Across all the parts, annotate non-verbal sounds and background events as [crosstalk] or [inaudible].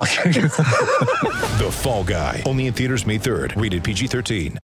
[laughs] The Fall Guy. Only in theaters May 3rd. Rated PG-13.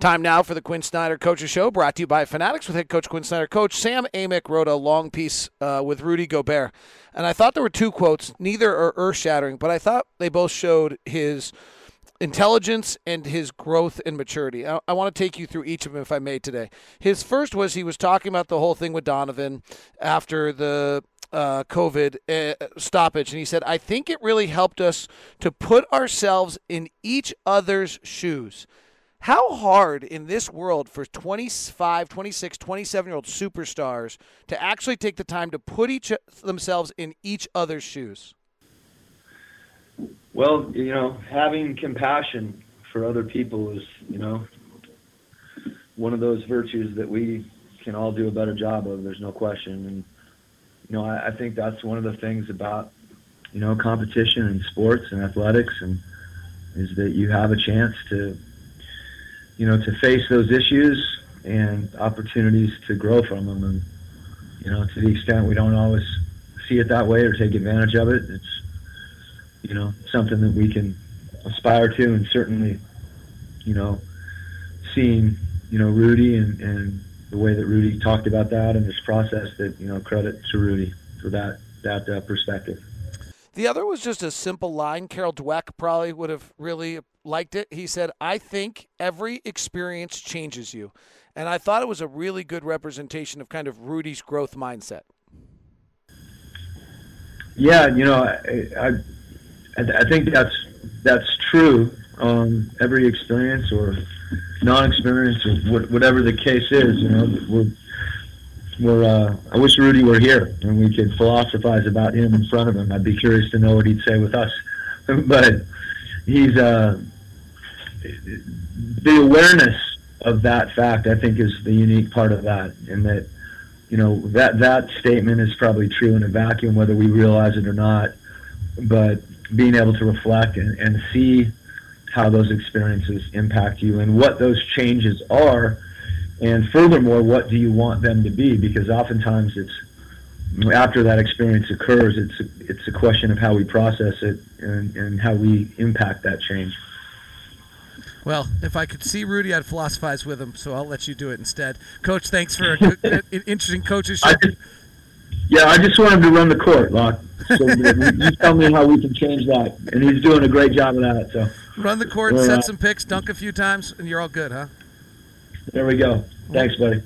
Time now for the Quin Snyder Coaches Show, brought to you by Fanatics with head coach Quin Snyder. Coach Sam Amick wrote a long piece uh, with Rudy Gobert, and I thought there were two quotes. Neither are earth shattering, but I thought they both showed his intelligence and his growth and maturity. I, I want to take you through each of them, if I may, today. His first was he was talking about the whole thing with Donovan after the uh, COVID uh, stoppage, and he said, I think it really helped us to put ourselves in each other's shoes. How hard in this world for 25, 26, 27 year old superstars to actually take the time to put each themselves in each other's shoes? Well, you know, having compassion for other people is, you know, one of those virtues that we can all do a better job of. There's no question. And, you know, I, I think that's one of the things about, you know, competition in sports and athletics and is that you have a chance to, you know, to face those issues and opportunities to grow from them. And, you know, to the extent we don't always see it that way or take advantage of it, it's, you know, something that we can aspire to, and certainly, you know, seeing, you know, Rudy and, and the way that Rudy talked about that and this process, that you know, credit to Rudy for that that uh, perspective. The other was just a simple line. Carol Dweck probably would have really liked it. He said, I think every experience changes you. And I thought it was a really good representation of kind of Rudy's growth mindset. Yeah, you know, I, I, I think that's that's true. Um, every experience or non-experience or whatever the case is, you know, we're we're. Uh, I wish Rudy were here and we could philosophize about him in front of him. I'd be curious to know what he'd say with us. [laughs] but he's uh, the awareness of that fact. I think is the unique part of that, and that you know that that statement is probably true in a vacuum, whether we realize it or not. But being able to reflect and, and see how those experiences impact you and what those changes are, and furthermore, what do you want them to be? Because oftentimes it's after that experience occurs, it's a, it's a question of how we process it and, and how we impact that change. Well, if I could see Rudy, I'd philosophize with him. So I'll let you do it instead. Coach, thanks for a, an [laughs] interesting coaches. Yeah, I just want him to run the court, Locke. So you tell me how we can change that, and he's doing a great job of that. So run the court, set uh, some picks, dunk a few times, and you're all good, huh? There we go. Thanks, buddy.